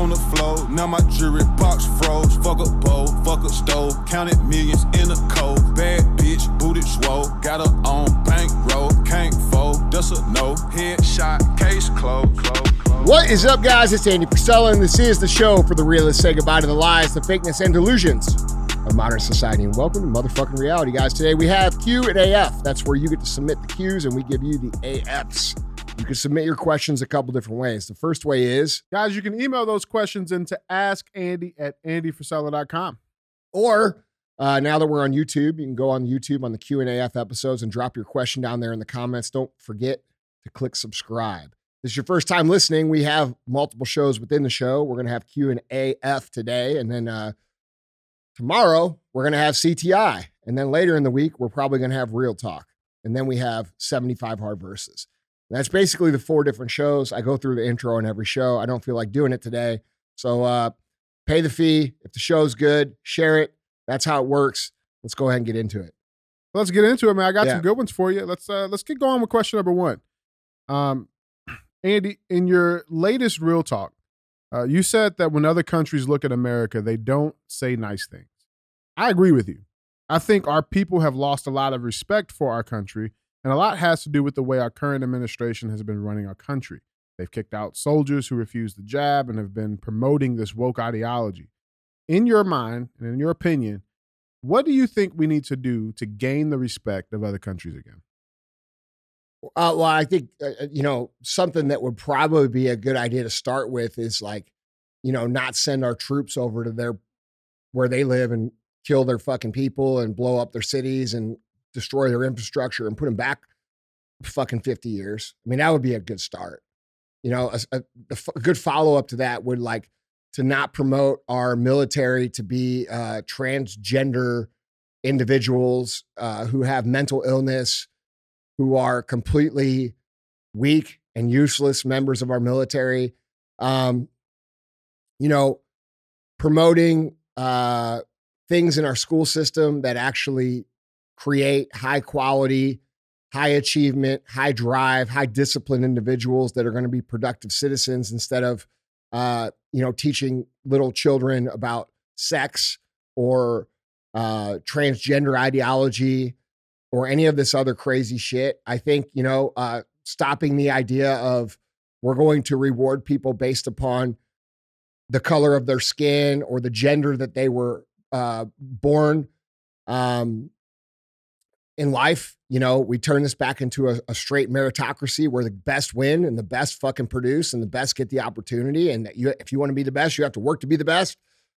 on the floor. Now my jewelry box froze. Fuck a bowl, fuck a stove. Counted millions in a cold. Bad bitch, booted swole. Got her on bankroll. Can't fold, that's a no. Headshot, case closed. closed. What is up, guys? It's Andy Frisella, and this is the show for the realists. Say goodbye to the lies, the fakeness, and delusions of modern society. And welcome to motherfucking reality, guys. Today we have Q and AF. That's where you get to submit the Qs, and we give you the AFs. You can submit your questions a couple different ways. The first way is, Guys, you can email those questions into askandy at andyfrisella.com. or uh, now that we're on YouTube, you can go on YouTube on the Q and AF episodes and drop your question down there in the comments. Don't forget to click subscribe. This is your first time listening. We have multiple shows within the show. We're going to have Q and AF today, and then uh, tomorrow we're going to have CTI, and then later in the week we're probably going to have Real Talk, and then we have 75 hard verses. That's basically the four different shows. I go through the intro on every show. I don't feel like doing it today, so uh, pay the fee. If the show's good, share it. That's how it works. Let's go ahead and get into it. Let's get into it, man. I got Yeah. some good ones for you. Let's uh let's get going with question number one. Um Andy, in your latest real talk, uh, you said that when other countries look at America, they don't say nice things. I agree with you. I think our people have lost a lot of respect for our country, and a lot has to do with the way our current administration has been running our country. They've kicked out soldiers who refuse the jab and have been promoting this woke ideology. In your mind and in your opinion, what do you think we need to do to gain the respect of other countries again? Uh, well, I think uh, uh, you know something that would probably be a good idea to start with is like, you know, not send our troops over to their where they live and kill their fucking people and blow up their cities and destroy their infrastructure and put them back fucking fifty years. I mean, that would be a good start. You know, f- a good follow up to that would like to not promote our military to be uh, transgender individuals uh, who have mental illness who are completely weak and useless members of our military. Um, you know, promoting uh, things in our school system that actually create high quality, high achievement, high drive, high discipline individuals that are going to be productive citizens instead of, uh, you know, teaching little children about sex or uh, transgender ideology or any of this other crazy shit. I think, you know, uh, stopping the idea of we're going to reward people based upon the color of their skin or the gender that they were uh, born um, in life. You know, we turn this back into a, a straight meritocracy where the best win and the best fucking produce and the best get the opportunity. And you, if you want to be the best, you have to work to be the best.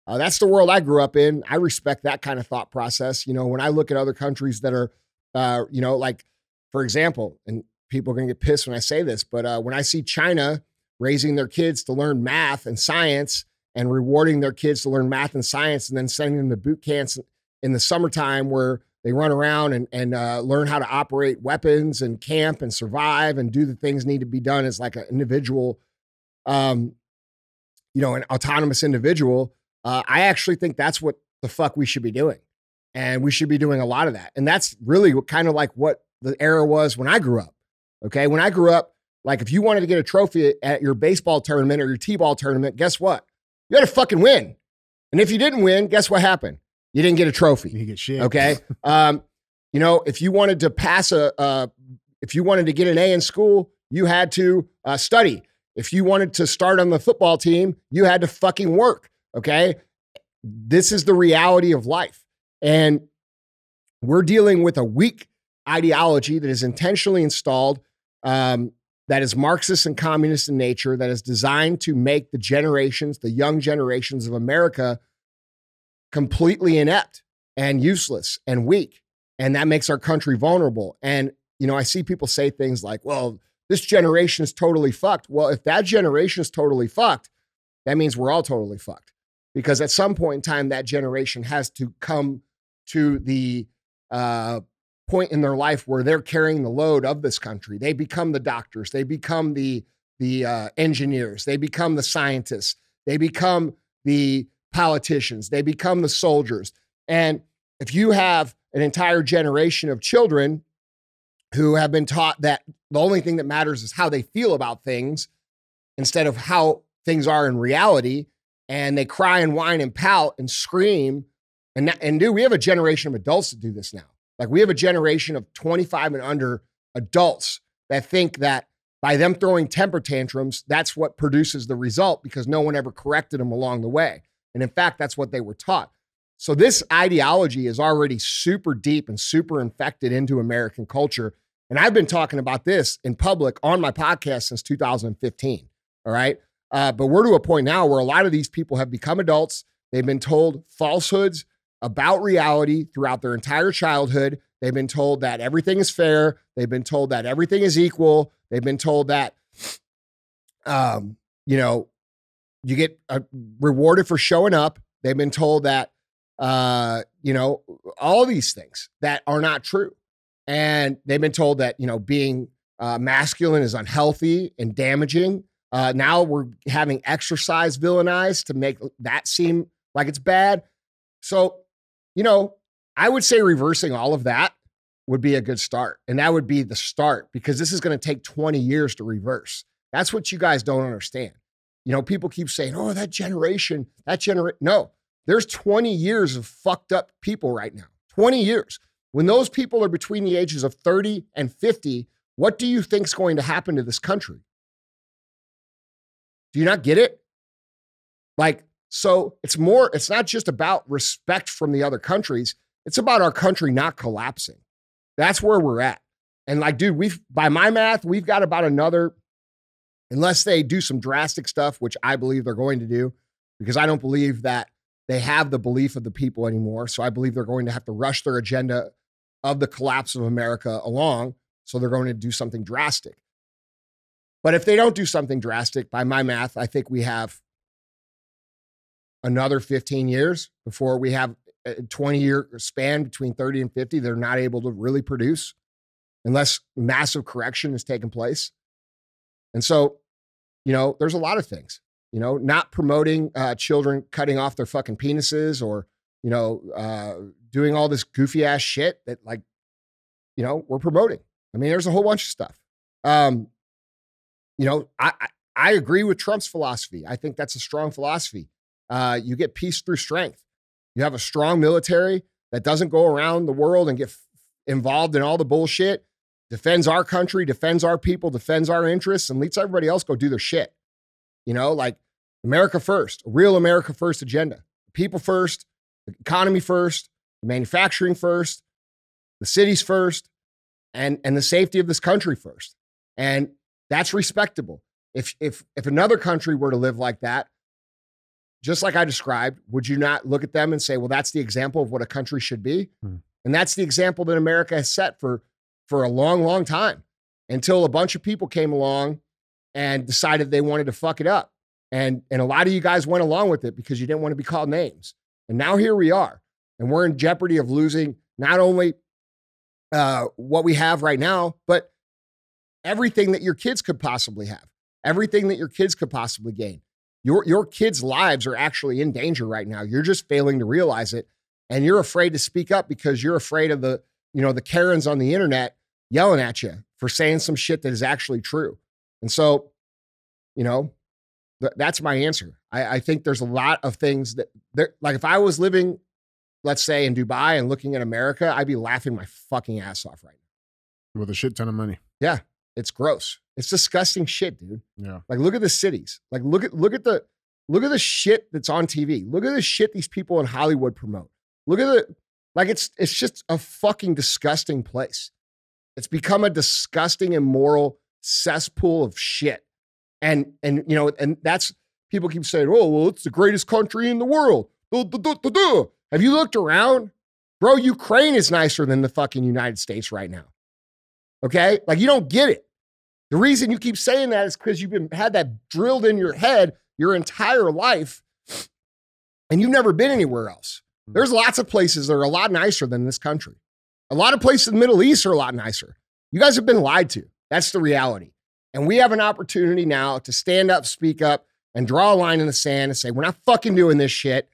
Uh, that's the world I grew up in. I respect that kind of thought process. You know, when I look at other countries that are uh, you know, like for example, and people are going to get pissed when I say this, but uh, when I see China raising their kids to learn math and science and rewarding their kids to learn math and science and then sending them to boot camps in the summertime where they run around and, and uh, learn how to operate weapons and camp and survive and do the things need to be done as like an individual, um, you know, an autonomous individual. Uh, I actually think that's what the fuck we should be doing and we should be doing a lot of that. And that's really what, kind of like what the era was when I grew up. Okay, when I grew up, like if you wanted to get a trophy at your baseball tournament or your t-ball tournament, guess what? You had to fucking win. And if you didn't win, guess what happened? You didn't get a trophy. You get shit. Okay. um, you know, if you wanted to pass a, uh, if you wanted to get an A in school, you had to uh, study. If you wanted to start on the football team, you had to fucking work. Okay. This is the reality of life. And we're dealing with a weak ideology that is intentionally installed, um, that is Marxist and communist in nature, that is designed to make the generations, the young generations of America, completely inept and useless and weak. And that makes our country vulnerable. And, you know, I see people say things like, well, this generation is totally fucked. Well, if that generation is totally fucked, that means we're all totally fucked. Because at some point in time, that generation has to come to the uh, point in their life where they're carrying the load of this country. They become the doctors, they become the the uh, engineers, they become the scientists, they become the politicians, they become the soldiers. And if you have an entire generation of children who have been taught that the only thing that matters is how they feel about things instead of how things are in reality and they cry and whine and pout and scream. And, and dude, we have a generation of adults that do this now. Like we have a generation of 25 and under adults that think that by them throwing temper tantrums, that's what produces the result because no one ever corrected them along the way. And in fact, that's what they were taught. So this ideology is already super deep and super infected into American culture. And I've been talking about this in public on my podcast since 2015. All right. Uh, but we're to a point now where a lot of these people have become adults. They've been told falsehoods about reality throughout their entire childhood. They've been told that everything is fair. They've been told that everything is equal. They've been told that, um, you know, you get uh, rewarded for showing up. They've been told that, uh, you know, all these things that are not true. And they've been told that, you know, being uh, masculine is unhealthy and damaging. Uh, now we're having exercise villainized to make that seem like it's bad. So, you know, I would say reversing all of that would be a good start. And that would be the start because this is going to take 20 years to reverse. That's what you guys don't understand. You know, people keep saying, oh, that generation, that generation. No, there's 20 years of fucked up people right now. 20 years. When those people are between the ages of 30 and 50, what do you think is going to happen to this country? Do you not get it? Like, so it's more, it's not just about respect from the other countries, it's about our country not collapsing. That's where we're at. And like, dude, we've, by my math, we've got about another, unless they do some drastic stuff, which I believe they're going to do, because I don't believe that they have the belief of the people anymore. So I believe they're going to have to rush their agenda of the collapse of America along. So they're going to do something drastic. But if they don't do something drastic, by my math, I think we have another 15 years before we have a 20 year span between 30 and 50. They're not able to really produce unless massive correction has taken place. And so, you know, there's a lot of things, you know, not promoting uh, children cutting off their fucking penises or, you know, uh, doing all this goofy ass shit that, like, you know, we're promoting. I mean, there's a whole bunch of stuff. Um, you know, I, I, I agree with Trump's philosophy. I think that's a strong philosophy. Uh, you get peace through strength. You have a strong military that doesn't go around the world and get f- involved in all the bullshit, defends our country, defends our people, defends our interests, and lets everybody else go do their shit. You know, like America first, a real America first agenda. People first, the economy first, the manufacturing first, the cities first, and, and the safety of this country first. And that's respectable. If if if another country were to live like that, just like I described, would you not look at them and say, well, that's the example of what a country should be? Hmm. And that's the example that America has set for, for a long, long time until a bunch of people came along and decided they wanted to fuck it up. And, and a lot of you guys went along with it because you didn't want to be called names. And now here we are. And we're in jeopardy of losing not only uh, what we have right now, but everything that your kids could possibly have, everything that your kids could possibly gain. Your your kids' lives are actually in danger right now. You're just failing to realize it, and you're afraid to speak up because you're afraid of the you know the Karens on the internet yelling at you for saying some shit that is actually true. And so, you know, th- that's my answer. I, I think there's a lot of things that there. Like if I was living, let's say in Dubai and looking at America, I'd be laughing my fucking ass off right now. With a shit ton of money. Yeah, it's gross. It's disgusting shit, dude. Yeah. Like look at the cities. Like look at look at the look at the shit that's on TV. Look at the shit these people in Hollywood promote. Look at the like it's it's just a fucking disgusting place. It's become a disgusting immoral cesspool of shit. And and you know, and that's people keep saying, "Oh, well, it's the greatest country in the world." Have you looked around? Bro, Ukraine is nicer than the fucking United States right now. Okay? Like you don't get it. The reason you keep saying that is because you've been had that drilled in your head your entire life and you've never been anywhere else. Hmm. There's lots of places that are a lot nicer than this country. A lot of places in the Middle East are a lot nicer. You guys have been lied to. That's the reality. And we have an opportunity now to stand up, speak up, and draw a line in the sand and say, we're not fucking doing this shit.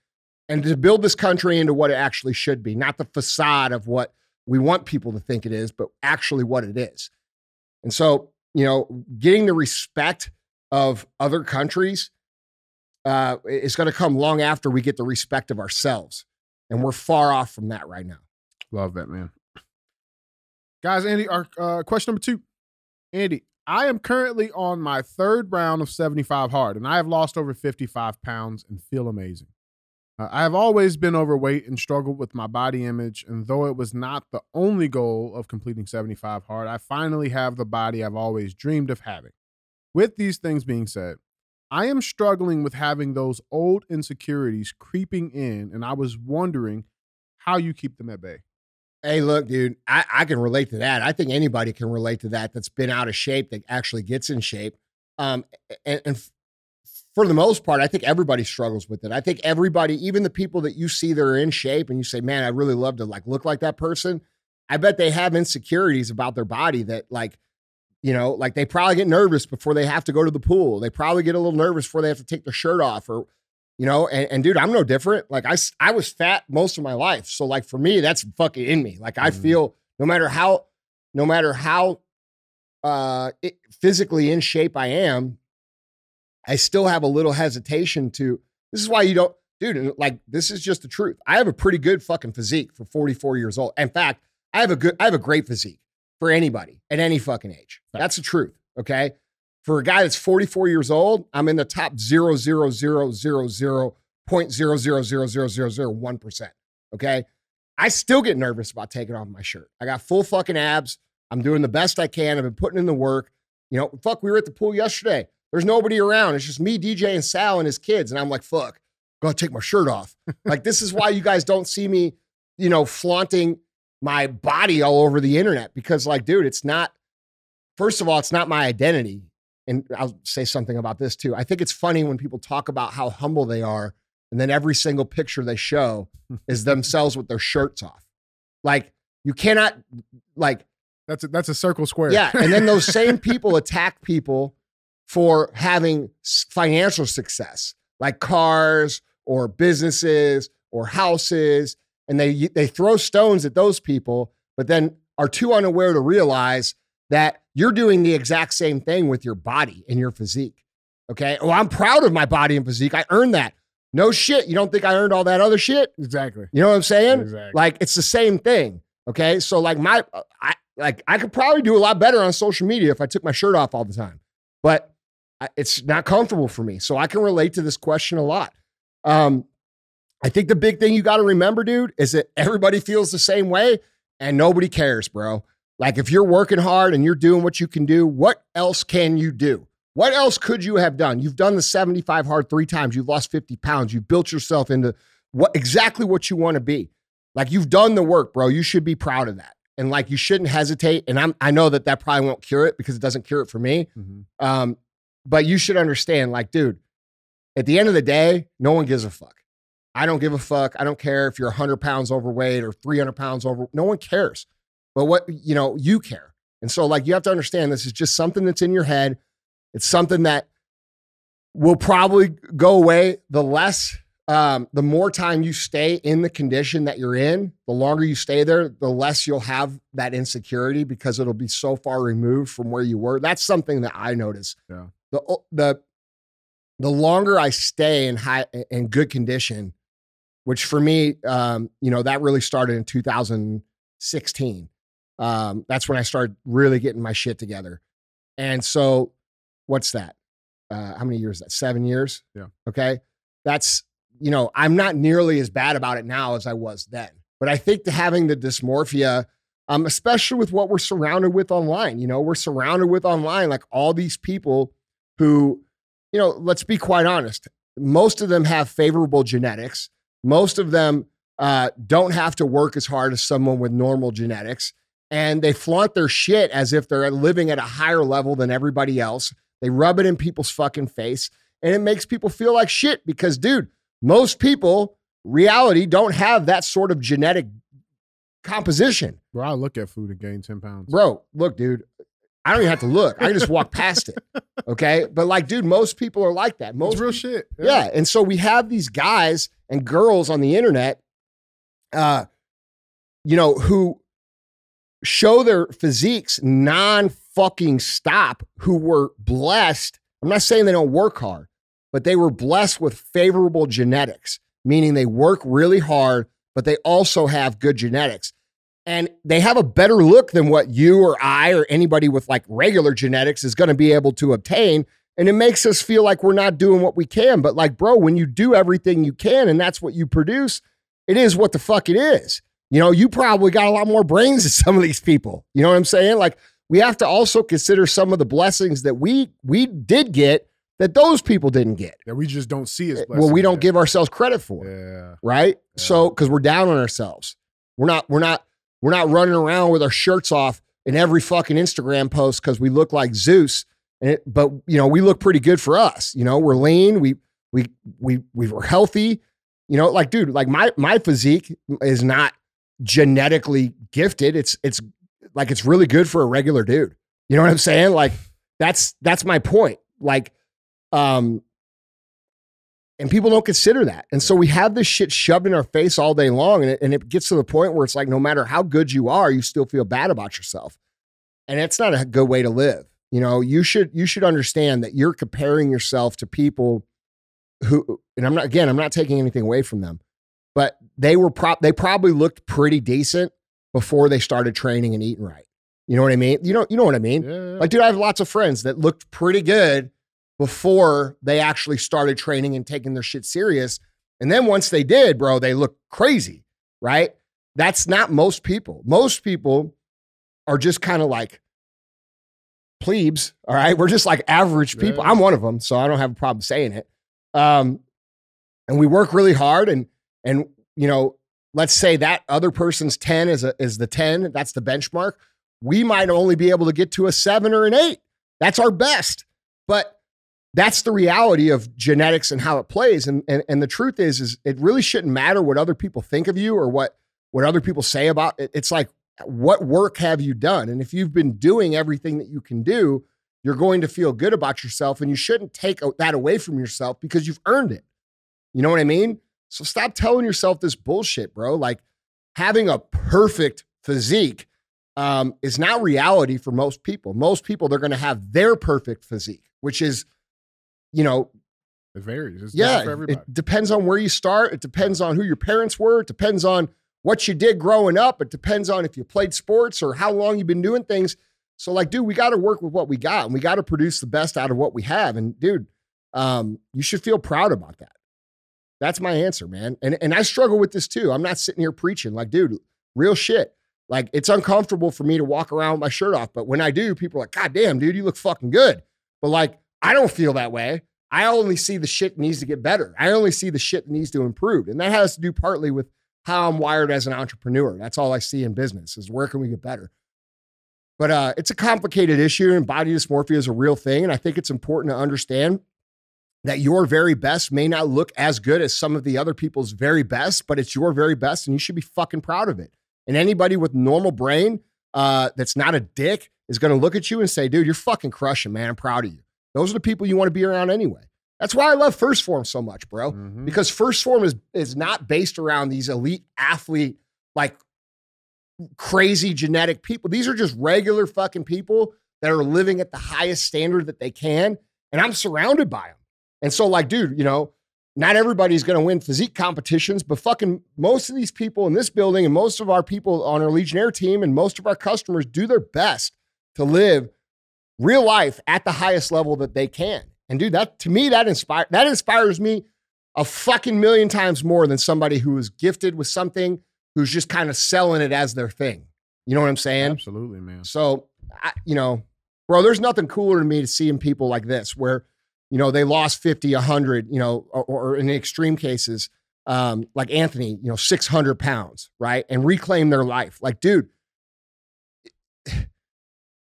And to build this country into what it actually should be, not the facade of what we want people to think it is, but actually what it is. And so, you know, getting the respect of other countries uh, is going to come long after we get the respect of ourselves. And we're far off from that right now. Love that, man. Guys, Andy, our uh, question number two. Andy, I am currently on my third round of 75 hard, and I have lost over 55 pounds and feel amazing. Uh, I have always been overweight and struggled with my body image, and though it was not the only goal of completing 75 hard, I finally have the body I've always dreamed of having. With these things being said, I am struggling with having those old insecurities creeping in, and I was wondering how you keep them at bay. Hey, look, dude, I, I can relate to that. I think anybody can relate to that that's been out of shape that actually gets in shape. Um, and, and for the most part, I think everybody struggles with it. I think everybody, even the people that you see that are in shape and you say, man, I really love to like look like that person. I bet they have insecurities about their body that like, you know, like they probably get nervous before they have to go to the pool. They probably get a little nervous before they have to take their shirt off or you know and, and dude i'm no different. Like I, I was fat most of my life. So like for me that's fucking in me. Like i Mhm. feel no matter how no matter how uh it, physically in shape i am i still have a little hesitation to this is why you don't dude like this is just the truth. I have a pretty good fucking physique for 44 years old. In fact i have a good i have a great physique for anybody at any fucking age. That's the truth okay for a guy that's 44 years old, I'm in the top zero zero zero zero zero point zero zero zero zero zero zero one percent. Okay. I still get nervous about taking off my shirt. I got full fucking abs. I'm doing the best I can. I've been putting in the work. You know, fuck, we were at the pool yesterday. There's nobody around. It's just me, DJ, and Sal and his kids. And I'm like, fuck, gotta take my shirt off. like, this is why you guys don't see me, you know, flaunting my body all over the internet because, like, dude, it's not, first of all, it's not my identity and I'll say something about this too. I think it's funny when people talk about how humble they are, and then every single picture they show is themselves with their shirts off. Like you cannot, like That's a, that's a circle square. yeah. And then those same people attack people for having financial success, like cars or businesses or houses, and they they throw stones at those people, but then are too unaware to realize that you're doing the exact same thing with your body and your physique. Okay. Well, I'm proud of my body and physique. I earned that. No shit. You don't think I earned all that other shit? exactly. You know what I'm saying? Exactly. Like it's the same thing. Okay. So like my I like I could probably do a lot better on social media if I took my shirt off all the time. But I, it's not comfortable for me. So I can relate to this question a lot. Um I think the big thing you got to remember, dude, is that everybody feels the same way and nobody cares, bro. Like if you're working hard and you're doing what you can do, what else can you do? What else could you have done? You've done the 75 hard three times. You've lost 50 pounds. You've built yourself into what exactly what you want to be. Like you've done the work, bro. You should be proud of that. And like you shouldn't hesitate. And I'm I know that that probably won't cure it because it doesn't cure it for me. Mhm. Um, but you should understand, like, dude, at the end of the day, no one gives a fuck. I don't give a fuck. I don't care if you're 100 pounds overweight or 300 pounds over. No one cares. But what, you know, you care. And so, like, you have to understand this is just something that's in your head. It's something that will probably go away the less, um, the more time you stay in the condition that you're in, the longer you stay there, the less you'll have that insecurity because it'll be so far removed from where you were. That's something that I notice. Yeah. The the the longer I stay in high in good condition, which for me, um, you know, that really started in 2016. Um, that's when I started really getting my shit together. And so, what's that? Uh, how many years? Is that seven years? Yeah. Okay. That's you know, I'm not nearly as bad about it now as I was then. But I think the having the dysmorphia, um, especially with what we're surrounded with online, you know, we're surrounded with online like all these people who, you know, let's be quite honest, most of them have favorable genetics. Most of them uh, don't have to work as hard as someone with normal genetics. And they flaunt their shit as if they're living at a higher level than everybody else. They rub it in people's fucking face. And it makes people feel like shit because, dude, most people, reality, don't have that sort of genetic composition. Bro, I look at food and gain 10 pounds. Bro, look, dude, I don't even have to look. I can just walk past it. Okay. But like, dude, most people are like that. Most It's real shit. yeah. And so we have these guys and girls on the internet, uh, you know, who show their physiques non fucking stop, who were blessed. I'm not saying they don't work hard, but they were blessed with favorable genetics, meaning they work really hard, but they also have good genetics. And they have a better look than what you or I or anybody with like regular genetics is going to be able to obtain. And it makes us feel like we're not doing what we can. But like, bro, when you do everything you can and that's what you produce, it is what the fuck it is. You know, you probably got a lot more brains than some of these people. You know what I'm saying? Like, we have to also consider some of the blessings that we we did get that those people didn't get. That we just don't see as Eh, well, we don't give ourselves credit for. Yeah. Right? Yeah. So because we're down on ourselves. We're not, we're not, we're not running around with our shirts off in every fucking Instagram post because we look like Zeus. And it, but you know, we look pretty good for us. You know, we're lean, we we we we were healthy. You know, like dude, like my my physique is not genetically gifted. It's it's like it's really good for a regular dude. You know what I'm saying? Like that's that's my point. Like um and people don't consider that. And so we have this shit shoved in our face all day long and it, and it gets to the point where it's like no matter how good you are, you still feel bad about yourself. And it's not a good way to live. You know, you should you should understand that you're comparing yourself to people who and I'm not again, I'm not taking anything away from them, they were prop they probably looked pretty decent before they started training and eating right. You know what I mean? You know, you know what I mean? Yeah. Like, dude, I have lots of friends that looked pretty good before they actually started training and taking their shit serious. And then once they did, bro, they look crazy, right? That's not most people. Most people are just kind of like plebes, all right? We're just like average people. Yeah. I'm one of them, so I don't have a problem saying it. Um, and we work really hard and and you know, let's say that other person's 10 is a, is the 10, that's the benchmark. We might only be able to get to a 7 or an 8. That's our best. But that's the reality of genetics and how it plays and and, and the truth is is it really shouldn't matter what other people think of you or what what other people say about it. It's like what work have you done? And if you've been doing everything that you can do, you're going to feel good about yourself and you shouldn't take that away from yourself because you've earned it. You know what I mean? So stop telling yourself this bullshit, bro. Like having a perfect physique um, is not reality for most people. Most people, they're going to have their perfect physique, which is, you know, It varies. It's yeah, for everybody. it depends on where you start. It depends on who your parents were. It depends on what you did growing up. It depends on if you played sports or how long you've been doing things. So, like, dude, we got to work with what we got and we got to produce the best out of what we have. And, dude, um, you should feel proud about that. That's my answer, man. And and I struggle with this too. I'm not sitting here preaching like, dude, real shit. Like it's uncomfortable for me to walk around with my shirt off, but when I do, people are like, God damn, dude, you look fucking good. But like, I don't feel that way. I only see the shit needs to get better. I only see the shit needs to improve. And that has to do partly with how I'm wired as an entrepreneur. That's all I see in business is where can we get better? But uh, it's a complicated issue, and body dysmorphia is a real thing. And I think it's important to understand that your very best may not look as good as some of the other people's very best, but it's your very best, and you should be fucking proud of it. And anybody with normal brain uh, that's not a dick is going to look at you and say, "Dude, you're fucking crushing, man. I'm proud of you." Those are the people you want to be around anyway. That's why I love First Form so much, bro. Mhm. Because First Form is is not based around these elite athlete like crazy genetic people. These are just regular fucking people that are living at the highest standard that they can, and I'm surrounded by them. And so, like, dude, you know, not everybody's going to win physique competitions, but fucking most of these people in this building and most of our people on our Legionnaire team and most of our customers do their best to live real life at the highest level that they can. And dude, that to me, that inspire that inspires me a fucking million times more than somebody who is gifted with something who's just kind of selling it as their thing. You know what I'm saying? Absolutely, man. So, I, you know, bro, there's nothing cooler to me to seeing people like this where, you know, they lost 50, 100, you know, or, or in extreme cases, um, like Anthony, you know, 600 pounds, right? And reclaim their life. Like, dude,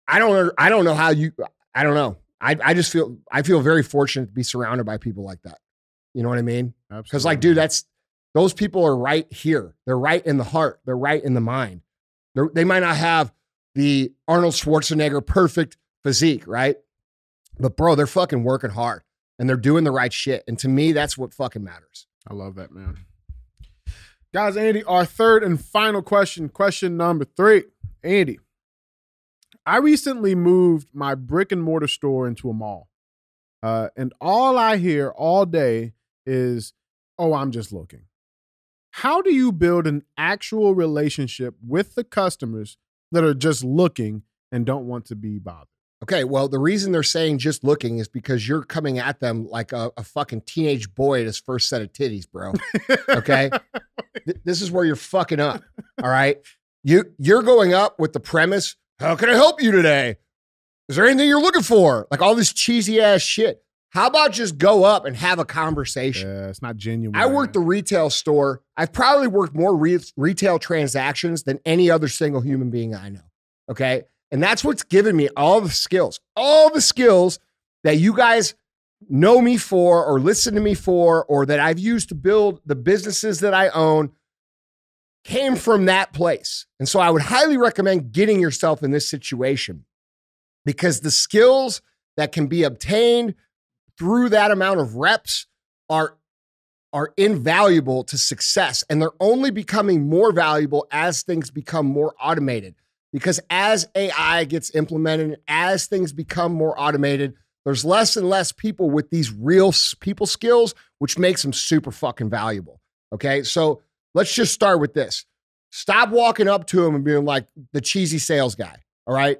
I don't, I don't know how you, I don't know. I, I just feel, I feel very fortunate to be surrounded by people like that. You know what I mean? Because, like, dude, that's those people are right here. They're right in the heart. They're right in the mind. They're, they might not have the Arnold Schwarzenegger perfect physique, right? But bro, they're fucking working hard and they're doing the right shit. And to me, that's what fucking matters. I love that, man. Guys, Andy, our third and final question, question number three. Andy, I recently moved my brick and mortar store into a mall. Uh, and all I hear all day is, "Oh, I'm just looking." How do you build an actual relationship with the customers that are just looking and don't want to be bothered? Okay, well, the reason they're saying just looking is because you're coming at them like a, a fucking teenage boy at his first set of titties, bro. Okay, Th- this is where you're fucking up. All right, you you're going up with the premise, "How can I help you today? Is there anything you're looking for?" Like all this cheesy ass shit. How about just go up and have a conversation? Yeah, it's not genuine. I worked the retail store. I've probably worked more re- retail transactions than any other single human being I know. Okay. And that's what's given me all the skills, all the skills that you guys know me for or listen to me for or that I've used to build the businesses that I own came from that place. And so I would highly recommend getting yourself in this situation because the skills that can be obtained through that amount of reps are are invaluable to success and they're only becoming more valuable as things become more automated because as AI gets implemented as things become more automated there's less and less people with these real people skills which makes them super fucking valuable okay so let's just start with this stop walking up to them and being like the cheesy sales guy all right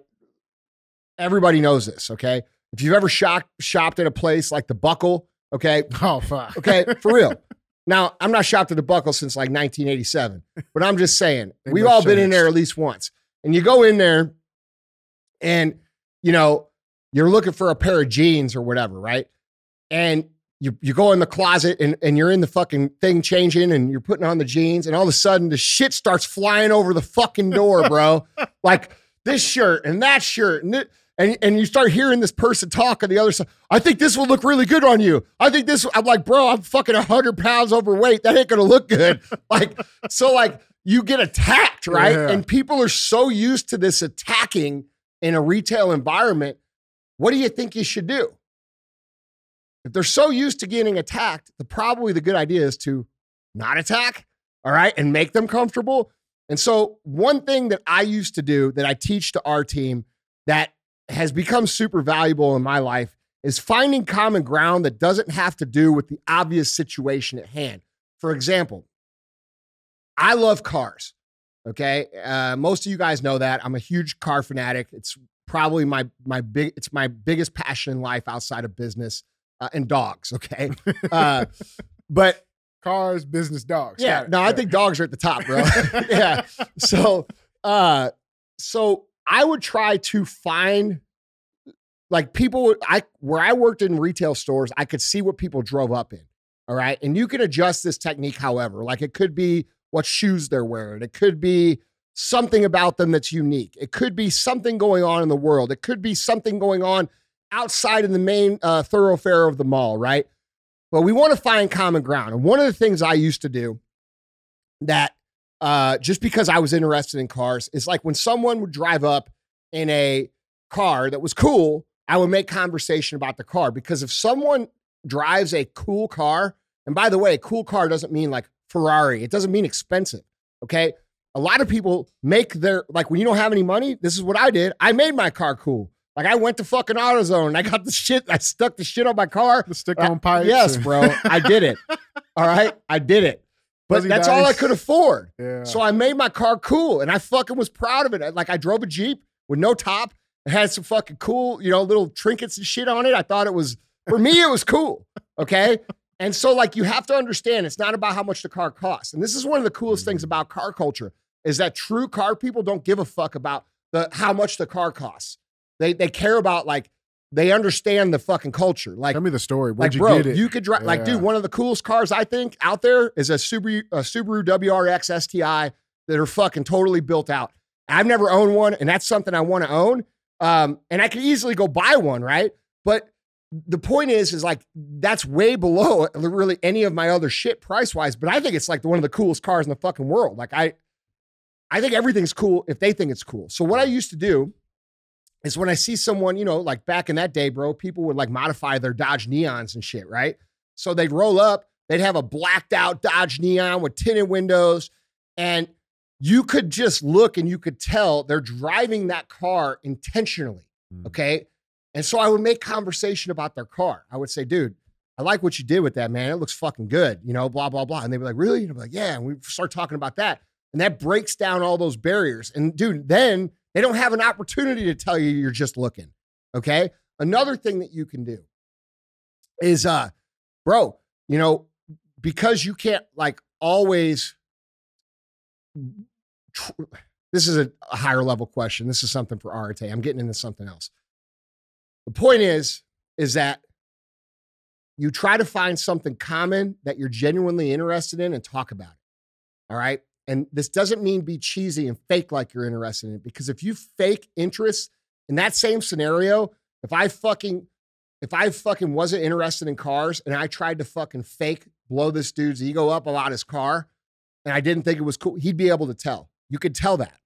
everybody knows this okay if you've ever shop, shopped at a place like the Buckle, okay, Oh fuck. okay, for real. Now, I'm not shopped at the Buckle since like 1987, but I'm just saying They we've all been in there at least once. And you go in there, and you know you're looking for a pair of jeans or whatever, right? And you you go in the closet and, and you're in the fucking thing changing and you're putting on the jeans, and all of a sudden the shit starts flying over the fucking door, bro. like this shirt and that shirt and it, and and you start hearing this person talk on the other side. I think this will look really good on you. I think this. I'm like, bro, I'm fucking hundred pounds overweight. That ain't gonna look good. like, so like you get attacked, right? Yeah. And people are so used to this attacking in a retail environment. What do you think you should do? If they're so used to getting attacked, the probably the good idea is to not attack, all right, and make them comfortable. And so, one thing that I used to do that I teach to our team that has become super valuable in my life is finding common ground that doesn't have to do with the obvious situation at hand. For example, I love cars. Okay, uh, most of you guys know that I'm a huge car fanatic. It's probably my my big it's my biggest passion in life outside of business uh, and dogs. Okay, uh, but Cars, business, dogs. yeah, no, I think dogs are at the top, bro. yeah. So, uh, so I would try to find like people. I where I worked in retail stores, I could see what people drove up in. All right, and you can adjust this technique, however, like it could be what shoes they're wearing. It could be something about them that's unique. It could be something going on in the world. It could be something going on outside in the main uh, thoroughfare of the mall, right? But we want to find common ground. And one of the things I used to do that uh, just because I was interested in cars is like when someone would drive up in a car that was cool, I would make conversation about the car because if someone drives a cool car, and by the way, cool car doesn't mean like Ferrari, it doesn't mean expensive. Okay. A lot of people make their, like when you don't have any money, this is what I did. I made my car cool. Like I went to fucking AutoZone and I got the shit, I stuck the shit on my car. The stick Uh, on pipes. Yes, bro. I did it. All right. I did it. But Fuzzy that's all I could afford. Yeah. So I made my car cool and I fucking was proud of it. Like I drove a Jeep with no top. It had some fucking cool, you know, little trinkets and shit on it. I thought it was, for me, it was cool. Okay. And so, like, you have to understand it's not about how much the car costs. And this is one of the coolest things about car culture is that true car people don't give a fuck about the how much the car costs. They they care about like they understand the fucking culture. Like Tell me the story. Where'd like, you bro, get it? you could drive. Like, dude, one of the coolest cars I think out there is a Subaru, a Subaru WRX STI that are fucking totally built out. I've never owned one, and that's something I want to own. Um, and I could easily go buy one, right? But the point is, is like that's way below really any of my other shit price wise. But I think it's like one of the coolest cars in the fucking world. Like I, I think everything's cool if they think it's cool. So what I used to do is when I see someone, you know, like back in that day, bro, people would like modify their Dodge Neons and shit, right? So they'd roll up, they'd have a blacked out Dodge Neon with tinted windows, and you could just look and you could tell they're driving that car intentionally. Mm. Okay. And so I would make conversation about their car. I would say, dude, I like what you did with that, man. It looks fucking good, you know, blah, blah, blah. And they'd be like, really? And I'd be like, yeah. And we start talking about that. And that breaks down all those barriers. And dude, then they don't have an opportunity to tell you you're just looking. Okay. Another thing that you can do is, uh, bro, you know, because you can't like always. Tr- this is a, higher level question. This is something for Arete. I'm getting into something else. The point is, is that you try to find something common that you're genuinely interested in and talk about it. All right. And this doesn't mean be cheesy and fake like you're interested in it because if you fake interest in that same scenario, if I fucking if I fucking wasn't interested in cars and I tried to fucking fake blow this dude's ego up about his car and I didn't think it was cool, he'd be able to tell. You could tell that.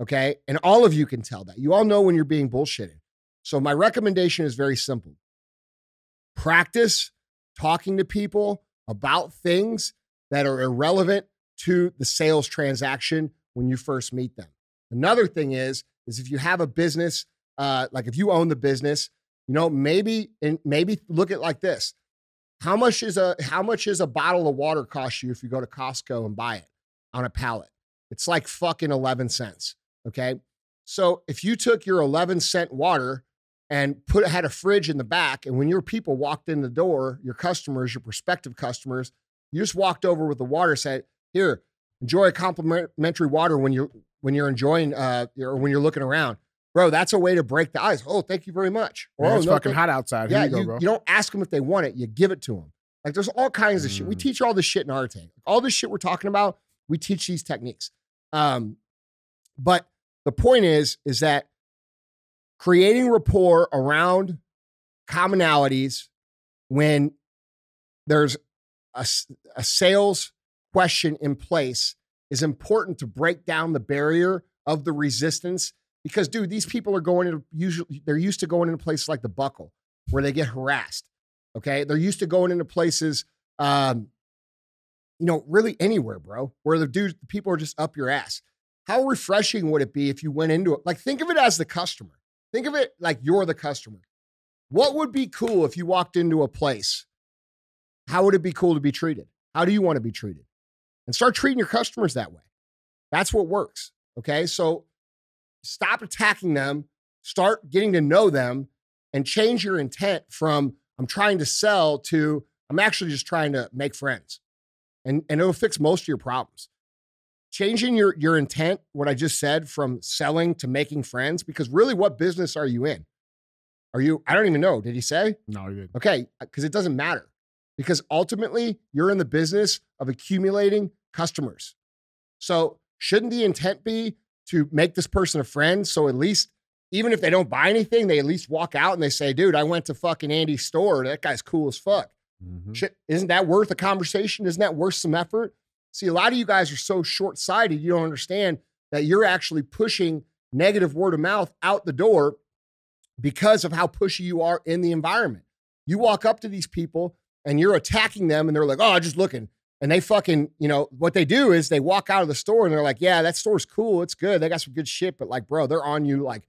Okay. And all of you can tell that. You all know when you're being bullshitted. So my recommendation is very simple practice talking to people about things that are irrelevant to the sales transaction when you first meet them. Another thing is, is if you have a business, uh, like if you own the business, you know, maybe and maybe look at like this. How much is a how much is a bottle of water cost you if you go to Costco and buy it on a pallet? It's like fucking 11 cents. Okay. So if you took your 11 cent water and put had a fridge in the back, and when your people walked in the door, your customers, your prospective customers, you just walked over with the water, said, "Here, enjoy a complimentary water when you're when you're enjoying uh or when you're looking around." Bro, that's a way to break the ice. Oh, thank you very much. Or, Man, oh, it's no, fucking thank- hot outside. yeah, Here you go, you, bro. you don't ask them if they want it. You give it to them. Like there's all kinds of shit. We Mm. teach all this shit in our tank. All this shit we're talking about, we teach these techniques. Um, but the point is, is that creating rapport around commonalities when there's a sales question in place is important to break down the barrier of the resistance because dude these people are going to usually they're used to going into places like the buckle where they get harassed okay? They're used to going into places um you know really anywhere bro where the dude the people are just up your ass. How refreshing would it be if you went into it like think of it as the customer think of it like you're the customer. What would be cool if you walked into a place? How would it be cool to be treated? How do you want to be treated? And start treating your customers that way. That's what works okay? So stop attacking them, start getting to know them, and change your intent from I'm trying to sell to I'm actually just trying to make friends. And, and it'll fix most of your problems. Changing your, your intent, what I just said, from selling to making friends, because really, what business are you in? Are you, I don't even know. Did he say? no, you're good. Okay, because it doesn't matter. Because ultimately, you're in the business of accumulating customers. So, shouldn't the intent be to make this person a friend? So, at least, even if they don't buy anything, they at least walk out and they say, dude, I went to fucking Andy's store. That guy's cool as fuck. Mhm. Shit, isn't that worth a conversation? Isn't that worth some effort? See, a lot of you guys are so short sighted, you don't understand that you're actually pushing negative word of mouth out the door because of how pushy you are in the environment. You walk up to these people and you're attacking them, and they're like, oh, I'm just looking. And they fucking, you know, what they do is they walk out of the store and they're like, yeah, that store's cool. It's good. They got some good shit. But like, bro, they're on you like,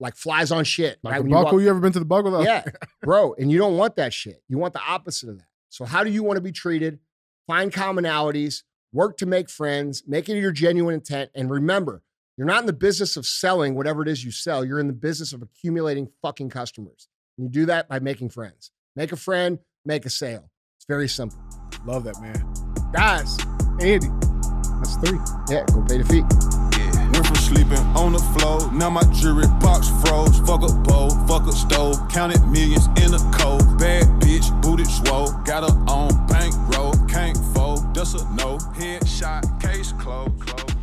like flies on shit. Like right? When you walk- you ever been to the buckle? though? yeah, bro. And you don't want that shit. You want the opposite of that. So, how do you want to be treated? Find commonalities, work to make friends, make it your genuine intent. And remember, you're not in the business of selling whatever it is you sell. You're in the business of accumulating fucking customers. And you do that by making friends. Make a friend, make a sale. It's very simple. Love that, man. Guys, Andy, that's three. Yeah, go pay the fee. Yeah. Went from sleeping on the floor, now my jewelry box froze. Fuck a bowl, fuck a stove, counted millions in a cold. Bad bitch, booted swole, got her on bankroll, can't fold, that's a no. Headshot, case closed, closed.